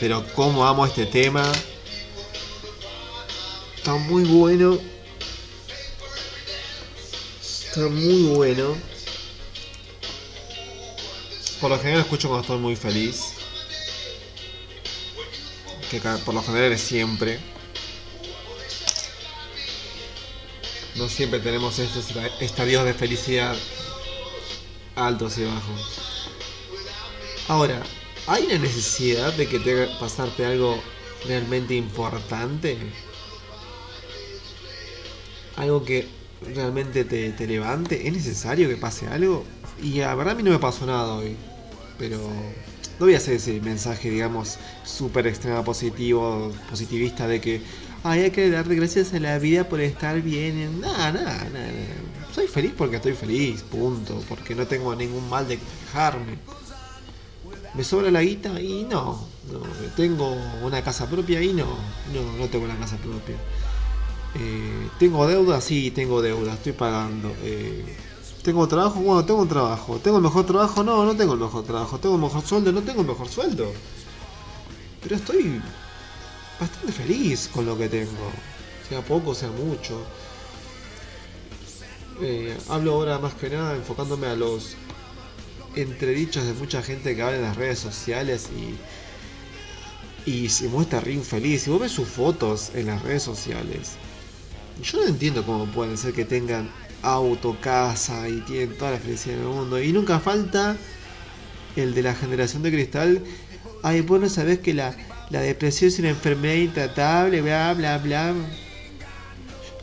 Pero cómo amo este tema. Está muy bueno. Está muy bueno. Por lo general escucho cuando estoy muy feliz. Que por lo general es siempre. No siempre tenemos estos estadios de felicidad altos y bajos. Ahora, ¿hay una necesidad de que te pasarte algo realmente importante? Algo que realmente te, te, levante. ¿Es necesario que pase algo? Y la verdad a mí no me pasó nada hoy. Pero no voy a hacer ese mensaje, digamos, súper extrema positivo, positivista de que hay que darle gracias a la vida por estar bien. Nada, nada, nada. Soy feliz porque estoy feliz, punto. Porque no tengo ningún mal de quejarme. ¿Me sobra la guita? Y no. ¿Tengo una casa propia? Y no, no, no tengo una casa propia. Eh, ¿Tengo deuda? Sí, tengo deuda, estoy pagando. Eh, ¿Tengo trabajo? Bueno, tengo un trabajo. ¿Tengo el mejor trabajo? No, no tengo el mejor trabajo. ¿Tengo el mejor sueldo? No tengo el mejor sueldo. Pero estoy bastante feliz con lo que tengo. Sea poco, sea mucho. Eh, hablo ahora más que nada enfocándome a los entredichos de mucha gente que habla en las redes sociales y, y se muestra re infeliz. Si vos ves sus fotos en las redes sociales, yo no entiendo cómo pueden ser que tengan auto, casa y tienen toda la felicidad del mundo. Y nunca falta el de la generación de cristal. Ay, vos no sabés que la, la depresión es una enfermedad intratable, bla, bla, bla.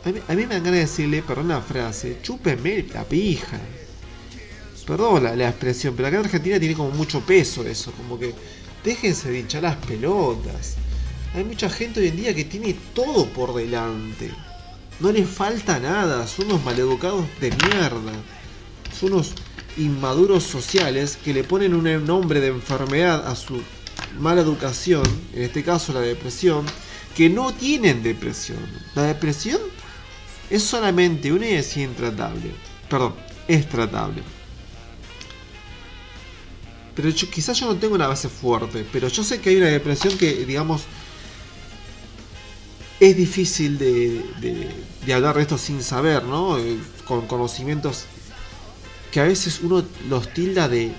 A mí, a mí me dan ganas de decirle, perdón la frase, chúpeme la pija. Perdón la, la, expresión, pero acá en Argentina tiene como mucho peso eso, como que déjense de hinchar las pelotas. Hay mucha gente hoy en día que tiene todo por delante. No les falta nada, son unos maleducados de mierda. Son unos inmaduros sociales que le ponen un nombre de enfermedad a su mala educación, en este caso la depresión, que no tienen depresión. La depresión es solamente una y es intratable. Perdón, es tratable. Pero yo, quizás yo no tengo una base fuerte, pero yo sé que hay una depresión que, digamos, es difícil de, hablar de esto sin saber, ¿no? Eh, con conocimientos que a veces uno los tilda de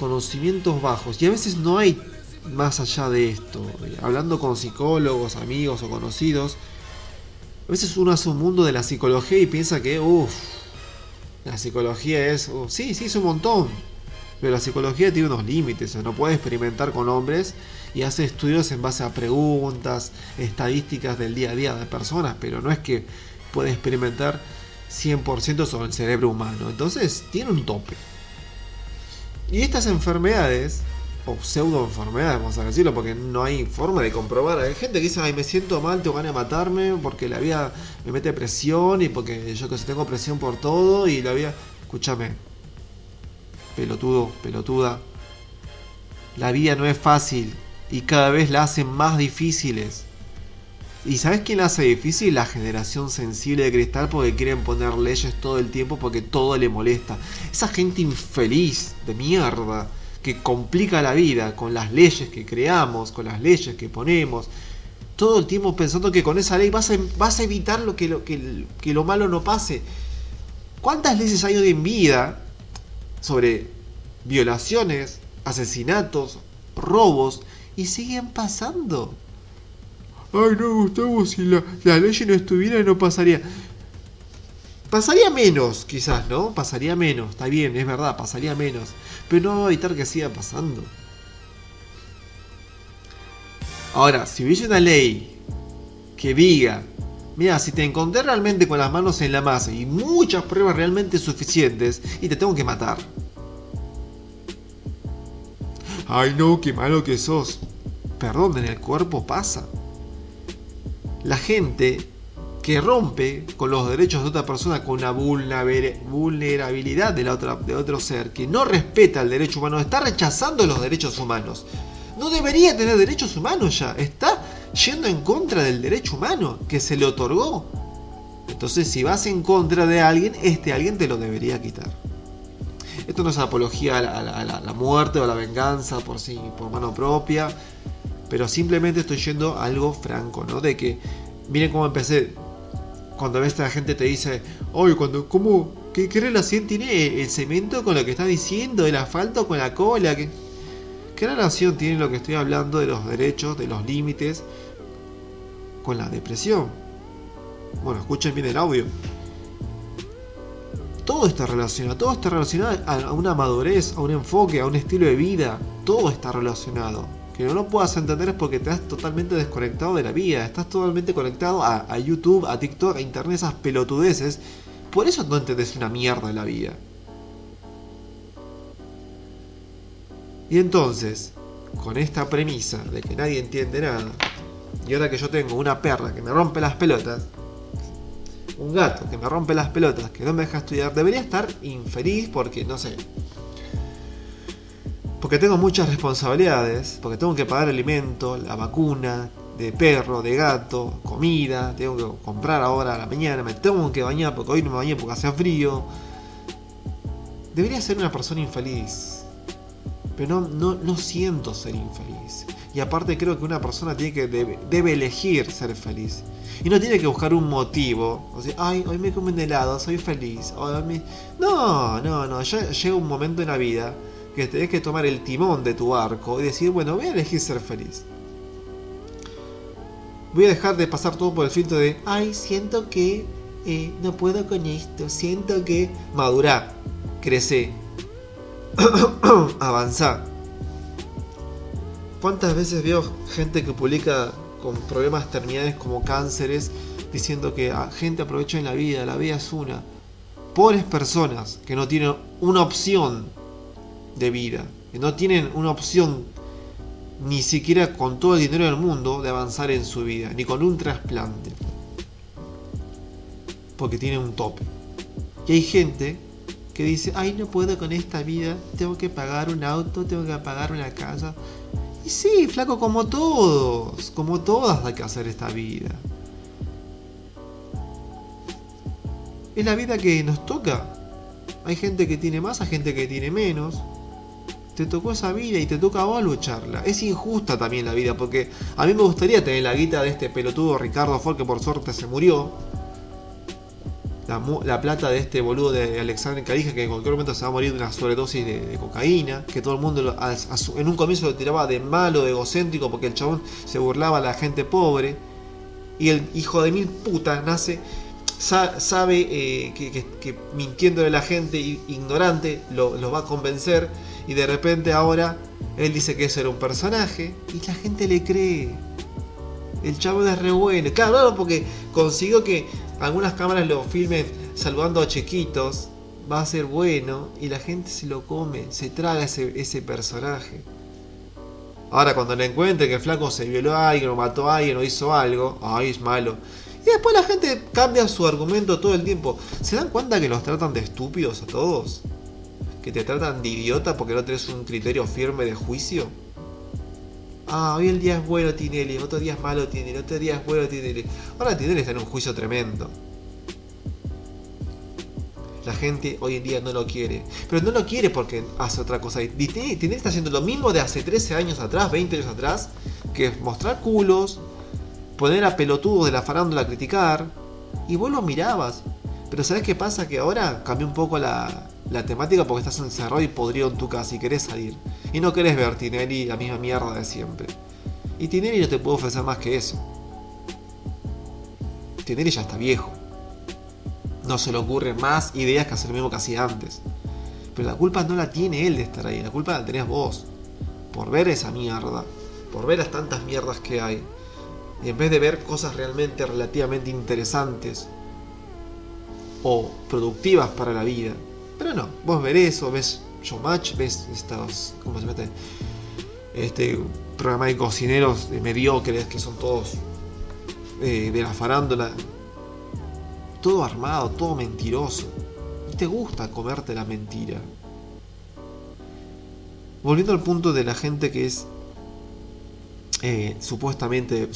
conocimientos bajos y a veces no hay más allá de esto. Hablando con psicólogos, amigos o conocidos, a veces uno hace un mundo de la psicología y piensa que, uff, la psicología es, uh, sí, sí, es un montón, pero la psicología tiene unos límites, no puede experimentar con hombres y hace estudios en base a preguntas, estadísticas del día a día de personas, pero no es que puede experimentar 100% sobre el cerebro humano. Entonces tiene un tope. Y estas enfermedades, o pseudo enfermedades, vamos a decirlo, porque no hay forma de comprobar. Hay gente que dice, ay, me siento mal, tengo ganas de matarme, porque la vida me mete presión y porque yo que sé, tengo presión por todo y la vida... Escúchame, pelotudo, pelotuda. La vida no es fácil y cada vez la hacen más difíciles. ¿Y sabes quién la hace difícil? La generación sensible de cristal porque quieren poner leyes todo el tiempo porque todo le molesta. Esa gente infeliz de mierda que complica la vida con las leyes que creamos, con las leyes que ponemos. Todo el tiempo pensando que con esa ley vas a, evitar lo que, lo, que, que lo malo no pase. ¿Cuántas leyes hay hoy en vida sobre violaciones, asesinatos, robos y siguen pasando? Ay, no, Gustavo, si la, la ley no estuviera no pasaría. Pasaría menos, quizás, ¿no? Pasaría menos, está bien, es verdad, pasaría menos. Pero no va a evitar que siga pasando. Ahora, si hubiese una ley que diga, mira, si te encontré realmente con las manos en la masa y muchas pruebas realmente suficientes y te tengo que matar. Ay, no, qué malo que sos. Perdón, en el cuerpo pasa la gente que rompe con los derechos de otra persona con una vulnerabilidad de, la otra, de otro ser, que no respeta el derecho humano, está rechazando los derechos humanos. No debería tener derechos humanos ya, está yendo en contra del derecho humano que se le otorgó. Entonces si vas en contra de alguien, este alguien te lo debería quitar. Esto no es apología a la, muerte o a la venganza por sí, por mano propia. Pero simplemente estoy yendo algo franco, ¿no? De que, miren cómo empecé. Cuando ves a la gente te dice, oye, cuando, ¿cómo? ¿Qué, relación tiene el cemento con lo que está diciendo? ¿El asfalto con la cola? ¿Qué, ¿Qué relación tiene lo que estoy hablando de los derechos, de los límites, con la depresión? Bueno, escuchen bien el audio todo está relacionado, todo está relacionado a una madurez, a un enfoque, a un estilo de vida, todo está relacionado. Que no lo puedas entender es porque estás totalmente desconectado de la vida, estás totalmente conectado a, YouTube, a TikTok, a Internet, esas pelotudeces. Por eso no entendés una mierda de la vida. Y entonces, con esta premisa de que nadie entiende nada, y ahora que yo tengo una perra que me rompe las pelotas, un gato que me rompe las pelotas, que no me deja estudiar, debería estar infeliz porque, no sé, porque tengo muchas responsabilidades, porque tengo que pagar alimento, la vacuna, de perro, de gato, comida, tengo que comprar ahora a la mañana, me tengo que bañar porque hoy no me bañé porque hace frío. Debería ser una persona infeliz, pero no, no, siento ser infeliz. Y aparte creo que una persona tiene que debe elegir ser feliz. Y no tiene que buscar un motivo. O sea, ay, hoy me comen helado, soy feliz. No, no, no. Ya llega un momento en la vida que tenés que tomar el timón de tu barco y decir, bueno, voy a elegir ser feliz. Voy a dejar de pasar todo por el filtro de, ay, siento que eh, no puedo con esto. Siento que madurá, crece, avanzar. ¿Cuántas veces veo gente que publica con problemas terminales como cánceres, diciendo que a gente aprovecha en la vida, la vida es una. Pobres personas que no tienen una opción de vida, que no tienen una opción ni siquiera con todo el dinero del mundo de avanzar en su vida, ni con un trasplante. Porque tienen un tope. Y hay gente que dice, ay, no puedo con esta vida, tengo que pagar un auto, tengo que pagar una casa, y sí, flaco, como todos, como todas hay que hacer esta vida. Es la vida que nos toca. Hay gente que tiene más, hay gente que tiene menos. Te tocó esa vida y te toca a vos lucharla. Es injusta también la vida, porque a mí me gustaría tener la guita de este pelotudo Ricardo Ford que por suerte se murió la, plata de este boludo de Alexander Calija que en cualquier momento se va a morir de una sobredosis de, cocaína, que todo el mundo en un comienzo lo tiraba de malo, de egocéntrico, porque el chabón se burlaba a la gente pobre, y el hijo de mil putas nace, sabe eh, que, mintiendo de la gente ignorante lo, los va a convencer, y de repente ahora él dice que ese era un personaje, y la gente le cree. El chabón es re bueno. Claro, porque consiguió que algunas cámaras lo filmen saludando a chiquitos, va a ser bueno y la gente se lo come, se traga ese, personaje. Ahora cuando le encuentre que el flaco se violó a alguien o mató a alguien o hizo algo, ay, es malo. Y después la gente cambia su argumento todo el tiempo. ¿Se dan cuenta que los tratan de estúpidos a todos? ¿Que te tratan de idiota porque no tenés un criterio firme de juicio? Ah, hoy el día es bueno Tinelli, otro día es malo Tinelli, otro día es bueno Tinelli. Ahora Tinelli está en un juicio tremendo. La gente hoy en día no lo quiere. Pero no lo quiere porque hace otra cosa. Tinelli está haciendo lo mismo de hace 13 años atrás, 20 años atrás, que es mostrar culos, poner a pelotudos de la farándula a criticar, y vos lo mirabas. Pero ¿sabes qué pasa? Que ahora cambió un poco la, la temática porque estás encerrado y podrido en tu casa y querés salir. Y no querés ver Tinelli la misma mierda de siempre. Y Tinelli no te puede ofrecer más que eso. Tinelli ya está viejo. No se le ocurren más ideas que hacer lo mismo que hacía antes. Pero la culpa no la tiene él de estar ahí, la culpa la tenés vos. Por ver esa mierda. Por ver las tantas mierdas que hay. Y en vez de ver cosas realmente relativamente interesantes o productivas para la vida, pero no, vos ver eso, ves Showmatch, ves estos, ¿cómo se mete? Este programa de cocineros mediocres que son todos eh, de la farándula. Todo armado, todo mentiroso. Y te gusta comerte la mentira. Volviendo al punto de la gente que es eh, supuestamente...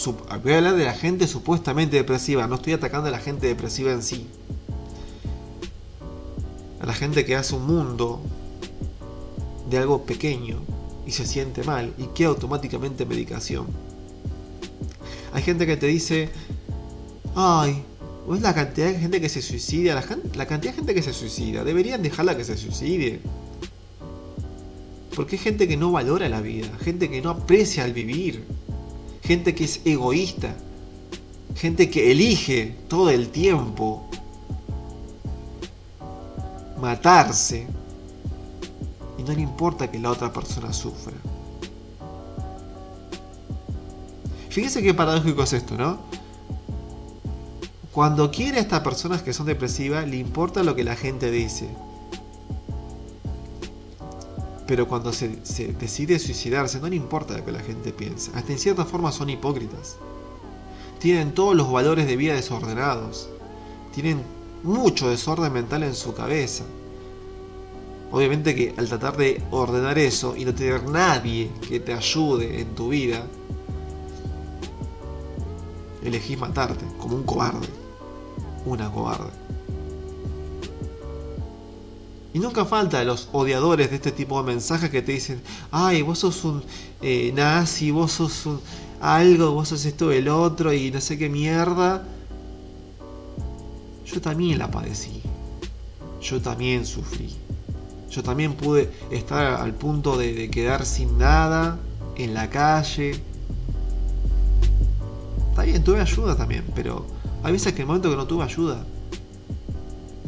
voy a hablar de la gente supuestamente depresiva. No estoy atacando a la gente depresiva en sí a la gente que hace un mundo de algo pequeño y se siente mal y queda automáticamente medicación. Hay gente que te dice, ay, ¿ves la cantidad de gente que se suicida? La, la cantidad de gente que se suicida, deberían dejarla que se suicide. Porque hay gente que no valora la vida, gente que no aprecia el vivir, gente que es egoísta, gente que elige todo el tiempo matarse y no le importa que la otra persona sufra. Fíjense qué paradójico es esto, ¿no? Cuando quiere a estas personas que son depresivas, le importa lo que la gente dice. Pero cuando se, decide suicidarse, no le importa lo que la gente piensa. Hasta en cierta forma son hipócritas. Tienen todos los valores de vida desordenados. Tienen mucho desorden mental en su cabeza. Obviamente que al tratar de ordenar eso y no tener nadie que te ayude en tu vida, elegís matarte como un cobarde. Una cobarde. Y nunca falta los odiadores de este tipo de mensajes que te dicen, ay, vos sos un eh, nazi, vos sos un algo, vos sos esto, el otro y no sé qué mierda. Yo también la padecí. Yo también sufrí. Yo también pude estar al punto de, quedar sin nada, en la calle. Está bien, tuve ayuda también, pero hay veces que el momento que no tuve ayuda,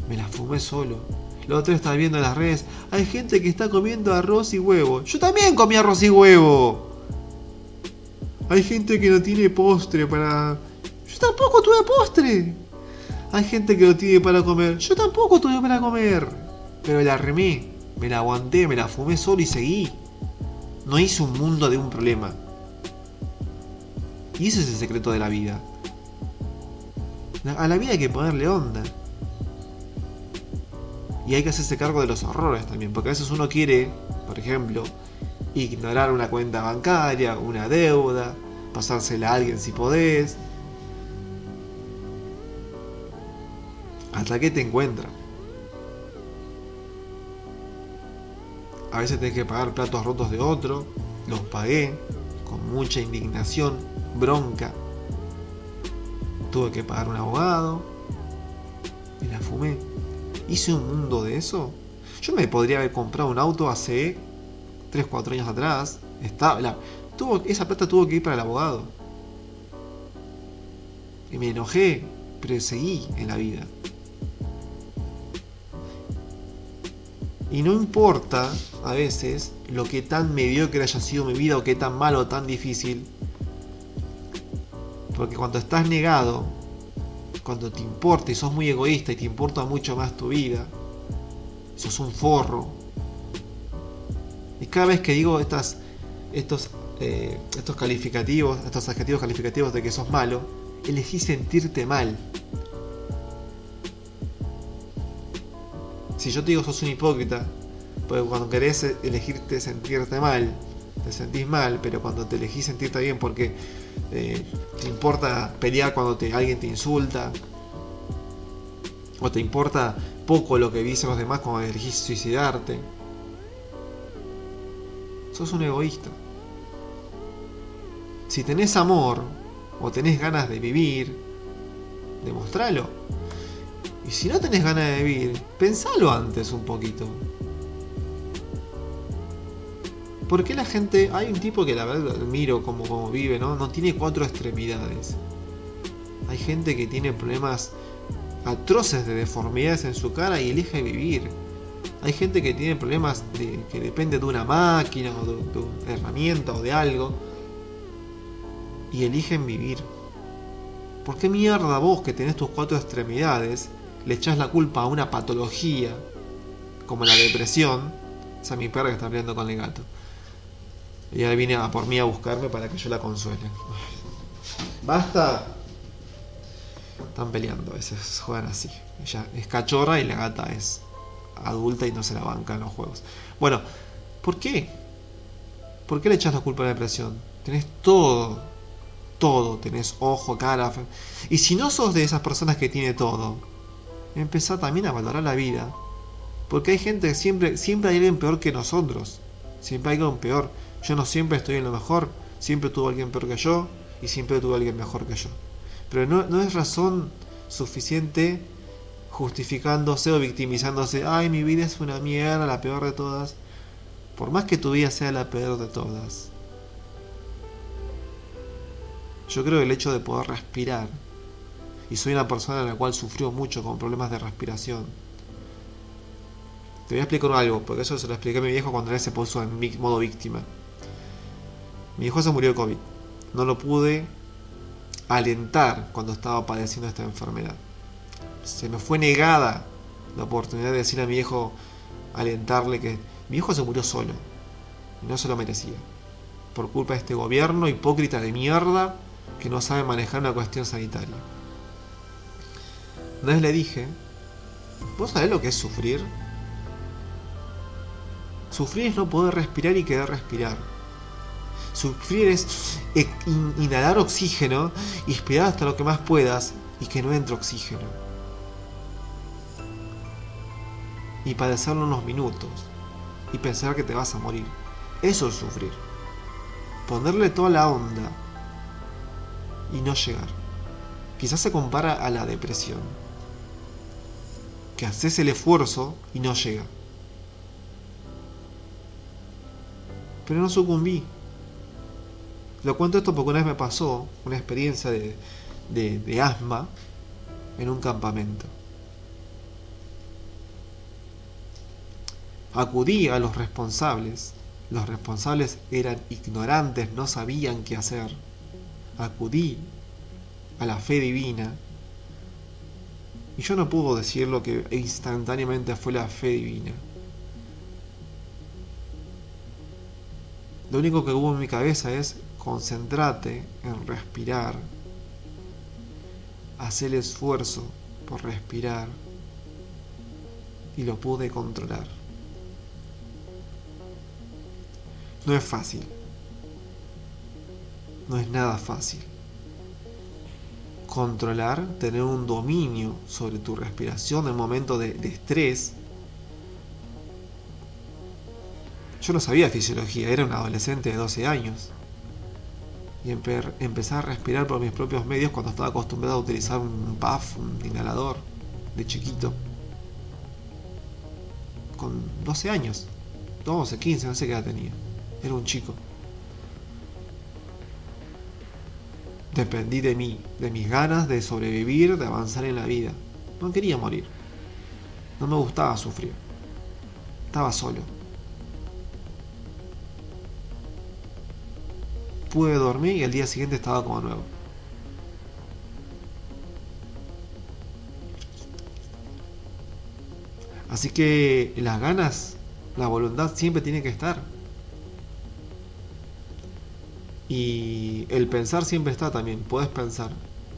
me la fumé solo. Lo otro estaba viendo en las redes, hay gente que está comiendo arroz y huevo. Yo también comí arroz y huevo. Hay gente que no tiene postre para... Yo tampoco tuve postre. Hay gente que lo tiene para comer. Yo tampoco tuve para comer. Pero la remé, me la aguanté, me la fumé solo y seguí. No hice un mundo de un problema. Y ese es el secreto de la vida. A la vida hay que ponerle onda. Y hay que hacerse cargo de los horrores también, porque a veces uno quiere, por ejemplo, ignorar una cuenta bancaria, una deuda, pasársela a alguien si podés. Hasta que te encuentran. A veces tenés que pagar platos rotos de otro. Los pagué con mucha indignación, bronca. Tuve que pagar un abogado. Y la fumé. Hice un mundo de eso. Yo me podría haber comprado un auto hace 3, 4 años atrás. Estaba, tuvo, esa plata tuvo que ir para el abogado. Y me enojé, pero seguí en la vida. Y no importa a veces lo que tan mediocre haya sido mi vida o que tan malo o tan difícil. Porque cuando estás negado, cuando te importa y sos muy egoísta y te importa mucho más tu vida, sos un forro. Y cada vez que digo estas, estos, eh, estos calificativos, estos adjetivos calificativos de que sos malo, elegí sentirte mal. Si yo te digo sos un hipócrita, porque cuando querés elegirte sentirte mal, te sentís mal, pero cuando te elegís sentirte bien porque eh, te importa pelear cuando te, alguien te insulta, o te importa poco lo que dicen los demás cuando elegís suicidarte, sos un egoísta. Si tenés amor o tenés ganas de vivir, demostralo. Y si no tenés ganas de vivir, pensalo antes un poquito. ¿Por qué la gente.? Hay un tipo que la verdad admiro como, como vive, ¿no? No tiene cuatro extremidades. Hay gente que tiene problemas atroces de deformidades en su cara y elige vivir. Hay gente que tiene problemas que depende de una máquina o de, una herramienta o de algo y eligen vivir. ¿Por qué mierda vos que tenés tus cuatro extremidades le echás la culpa a una patología como la depresión. Esa es mi perra que está peleando con el gato. Y ahora viene a por mí a buscarme para que yo la consuele. Basta. Están peleando, a veces juegan así. Ella es cachorra y la gata es adulta y no se la banca en los juegos. Bueno, ¿por qué? ¿Por qué le echas la culpa a la depresión? Tenés todo. Todo. Tenés ojo, cara. Y si no sos de esas personas que tiene todo, empezar también a valorar la vida. Porque hay gente, siempre, siempre hay alguien peor que nosotros. Siempre hay alguien peor. Yo no siempre estoy en lo mejor. Siempre tuvo alguien peor que yo y siempre tuvo alguien mejor que yo. Pero no, no es razón suficiente justificándose o victimizándose. Ay, mi vida es una mierda, la peor de todas. Por más que tu vida sea la peor de todas. Yo creo que el hecho de poder respirar, y soy una persona en la cual sufrió mucho con problemas de respiración, te voy a explicar algo, porque eso se lo expliqué a mi viejo cuando él se puso en modo víctima. Mi hijo se murió de COVID. No lo pude alentar cuando estaba padeciendo esta enfermedad. Se me fue negada la oportunidad de decir a mi hijo, alentarle que mi hijo se murió solo. No se lo merecía. Por culpa de este gobierno hipócrita de mierda que no sabe manejar una cuestión sanitaria. Una vez le dije, ¿vos sabés lo que es sufrir? Sufrir es no poder respirar y querer respirar. Sufrir es inhalar oxígeno y esperar hasta lo que más puedas y que no entre oxígeno. Y padecerlo unos minutos y pensar que te vas a morir. Eso es sufrir. Ponerle toda la onda y no llegar. Quizás se compara a la depresión. Que haces el esfuerzo y no llega. pero no sucumbí. Lo cuento esto porque una vez me pasó una experiencia de, asma en un campamento. Acudí a los responsables. Los responsables eran ignorantes, no sabían qué hacer. Acudí a la fe divina. Y yo no puedo decir lo que instantáneamente fue la fe divina. Lo único que hubo en mi cabeza es concentrate en respirar, hacer el esfuerzo por respirar y lo pude controlar. No es fácil. No es nada fácil. Controlar, tener un dominio sobre tu respiración en momentos de, de estrés Yo no sabía fisiología, era un adolescente de 12 años. Y empecé a respirar por mis propios medios cuando estaba acostumbrado a utilizar un puff, un inhalador, de chiquito. Con 12 años, 12, 15, no sé qué edad tenía. Era un chico. Dependí de mí, de mis ganas de sobrevivir, de avanzar en la vida. No quería morir. No me gustaba sufrir. Estaba solo. Pude dormir y el día siguiente estaba como nuevo. Así que las ganas, la voluntad siempre tiene que estar. Y el pensar siempre está también, puedes pensar.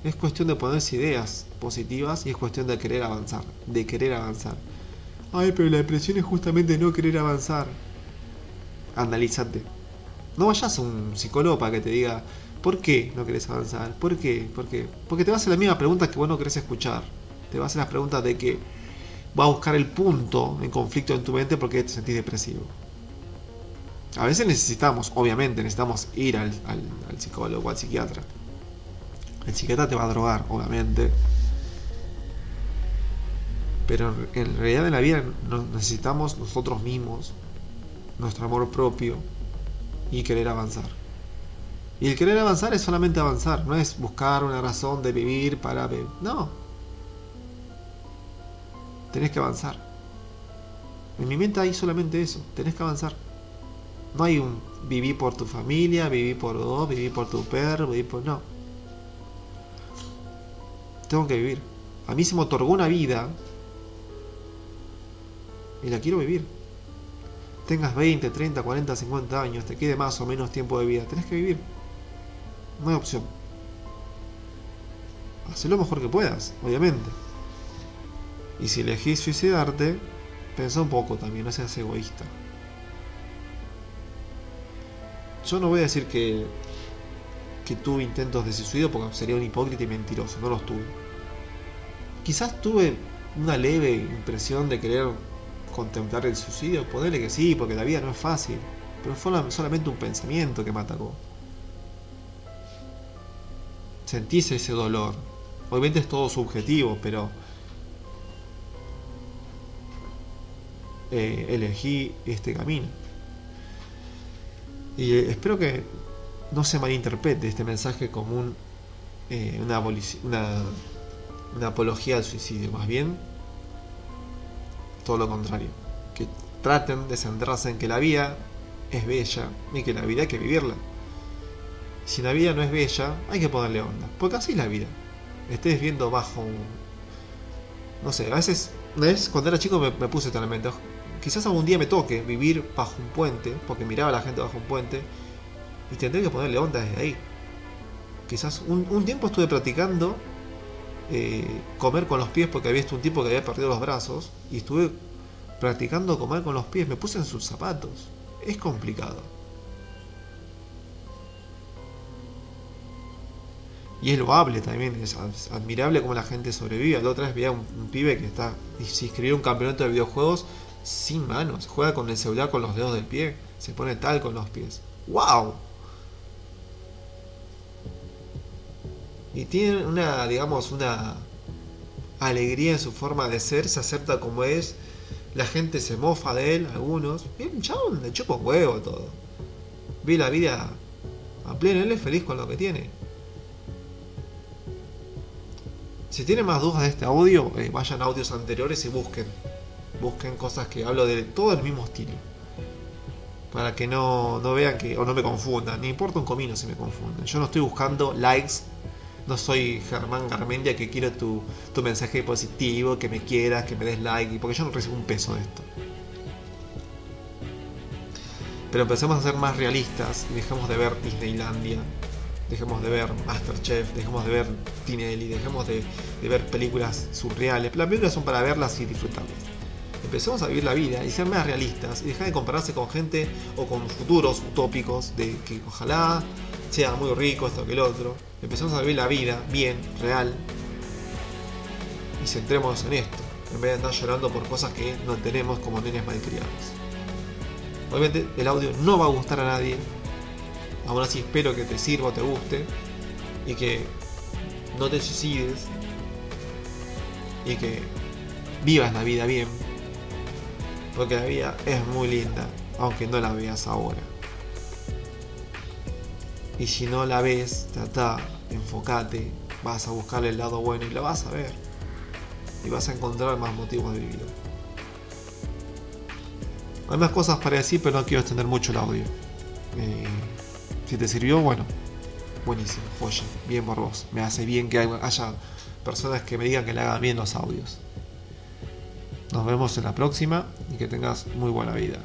Es cuestión de ponerse ideas positivas y es cuestión de querer avanzar, de querer avanzar. Ay, pero la depresión es justamente no querer avanzar. Analízate. No vayas a un psicólogo para que te diga, ¿por qué no querés avanzar? ¿Por qué? ¿Por qué? Porque te va a hacer la misma pregunta que vos no querés escuchar. Te va a hacer las preguntas de que va a buscar el punto en conflicto en tu mente porque te sentís depresivo. A veces necesitamos, obviamente, necesitamos ir al, al psicólogo, al psiquiatra. El psiquiatra te va a drogar, obviamente. Pero en realidad en la vida necesitamos nosotros mismos, nuestro amor propio, y querer avanzar. Y el querer avanzar es solamente avanzar, no es buscar una razón de vivir para... No. Tenés que avanzar. En mi mente hay solamente eso, tenés que avanzar. No hay un viví por tu familia, viví por vos, viví por tu perro, viví por... No. Tengo que vivir. A mí se me otorgó una vida y la quiero vivir tengas 20, 30, 40, 50 años, te quede más o menos tiempo de vida, tenés que vivir. No hay opción. Haz lo mejor que puedas, obviamente. Y si elegís suicidarte, pensá un poco también, no seas egoísta. Yo no voy a decir que, que tuve intentos de suicidio porque sería un hipócrita y mentiroso, no los tuve. Quizás tuve una leve impresión de querer contemplar el suicidio? Ponerle que sí, porque la vida no es fácil. pero fue solamente un pensamiento que me atacó. Sentís ese dolor. Obviamente es todo subjetivo, pero eh, elegí este camino. Y eh, espero que no se malinterprete este mensaje como un, eh, una, una, una apología al suicidio, más bien todo lo contrario. Que traten de centrarse en que la vida es bella y que la vida hay que vivirla. Si la vida no es bella, hay que ponerle onda. Porque así es la vida. Estés viendo bajo un... No sé, a veces... Vez cuando era chico me, puse totalmente... Quizás algún día me toque vivir bajo un puente, porque miraba a la gente bajo un puente, y tendré que ponerle onda desde ahí. Quizás un, tiempo estuve practicando eh, comer con los pies porque había visto un tipo que había perdido los brazos, y estuve practicando comer con los pies, me puse en sus zapatos. Es complicado. Y es loable también, es admirable cómo la gente sobrevive. La otra vez veía un, pibe que está se inscribió un campeonato de videojuegos sin manos, juega con el celular con los dedos del pie, se pone tal con los pies. ¡Wow! Y tiene una, digamos, una alegría en su forma de ser, se acepta como es, la gente se mofa de él, algunos. Y un chabón le chupa huevo todo. Vi la vida a pleno, él es feliz con lo que tiene. Si tienen más dudas de este audio, eh, vayan a audios anteriores y busquen. Busquen cosas que hablo de todo el mismo estilo. Para que no, no vean que, o no me confundan. Ni importa un comino si me confunden. Yo no estoy buscando likes no soy Germán Garmendia que quiero tu, mensaje positivo, que me quieras, que me des like, porque yo no recibo un peso de esto. Pero empecemos a ser más realistas y dejemos de ver Disneylandia, dejemos de ver Masterchef, dejemos de ver Tinelli, dejemos de, de ver películas surreales. Las películas son para verlas y disfrutarlas. Empecemos a vivir la vida y ser más realistas y dejar de compararse con gente o con futuros utópicos de que ojalá sea muy rico esto que el otro. Empezamos a vivir la vida bien, real, y centrémonos en esto, en vez de andar llorando por cosas que no tenemos como nenes malcriados. Obviamente el audio no va a gustar a nadie, aún así espero que te sirva o te guste, y que no te suicides, y que vivas la vida bien, porque la vida es muy linda, aunque no la veas ahora. Y si no la ves, trata, enfócate, vas a buscar el lado bueno y lo vas a ver. Y vas a encontrar más motivos de vida. Hay más cosas para decir, pero no quiero extender mucho el audio. Eh, si te sirvió, bueno, buenísimo, joya, bien por vos. Me hace bien que haya personas que me digan que le hagan bien los audios. Nos vemos en la próxima y que tengas muy buena vida.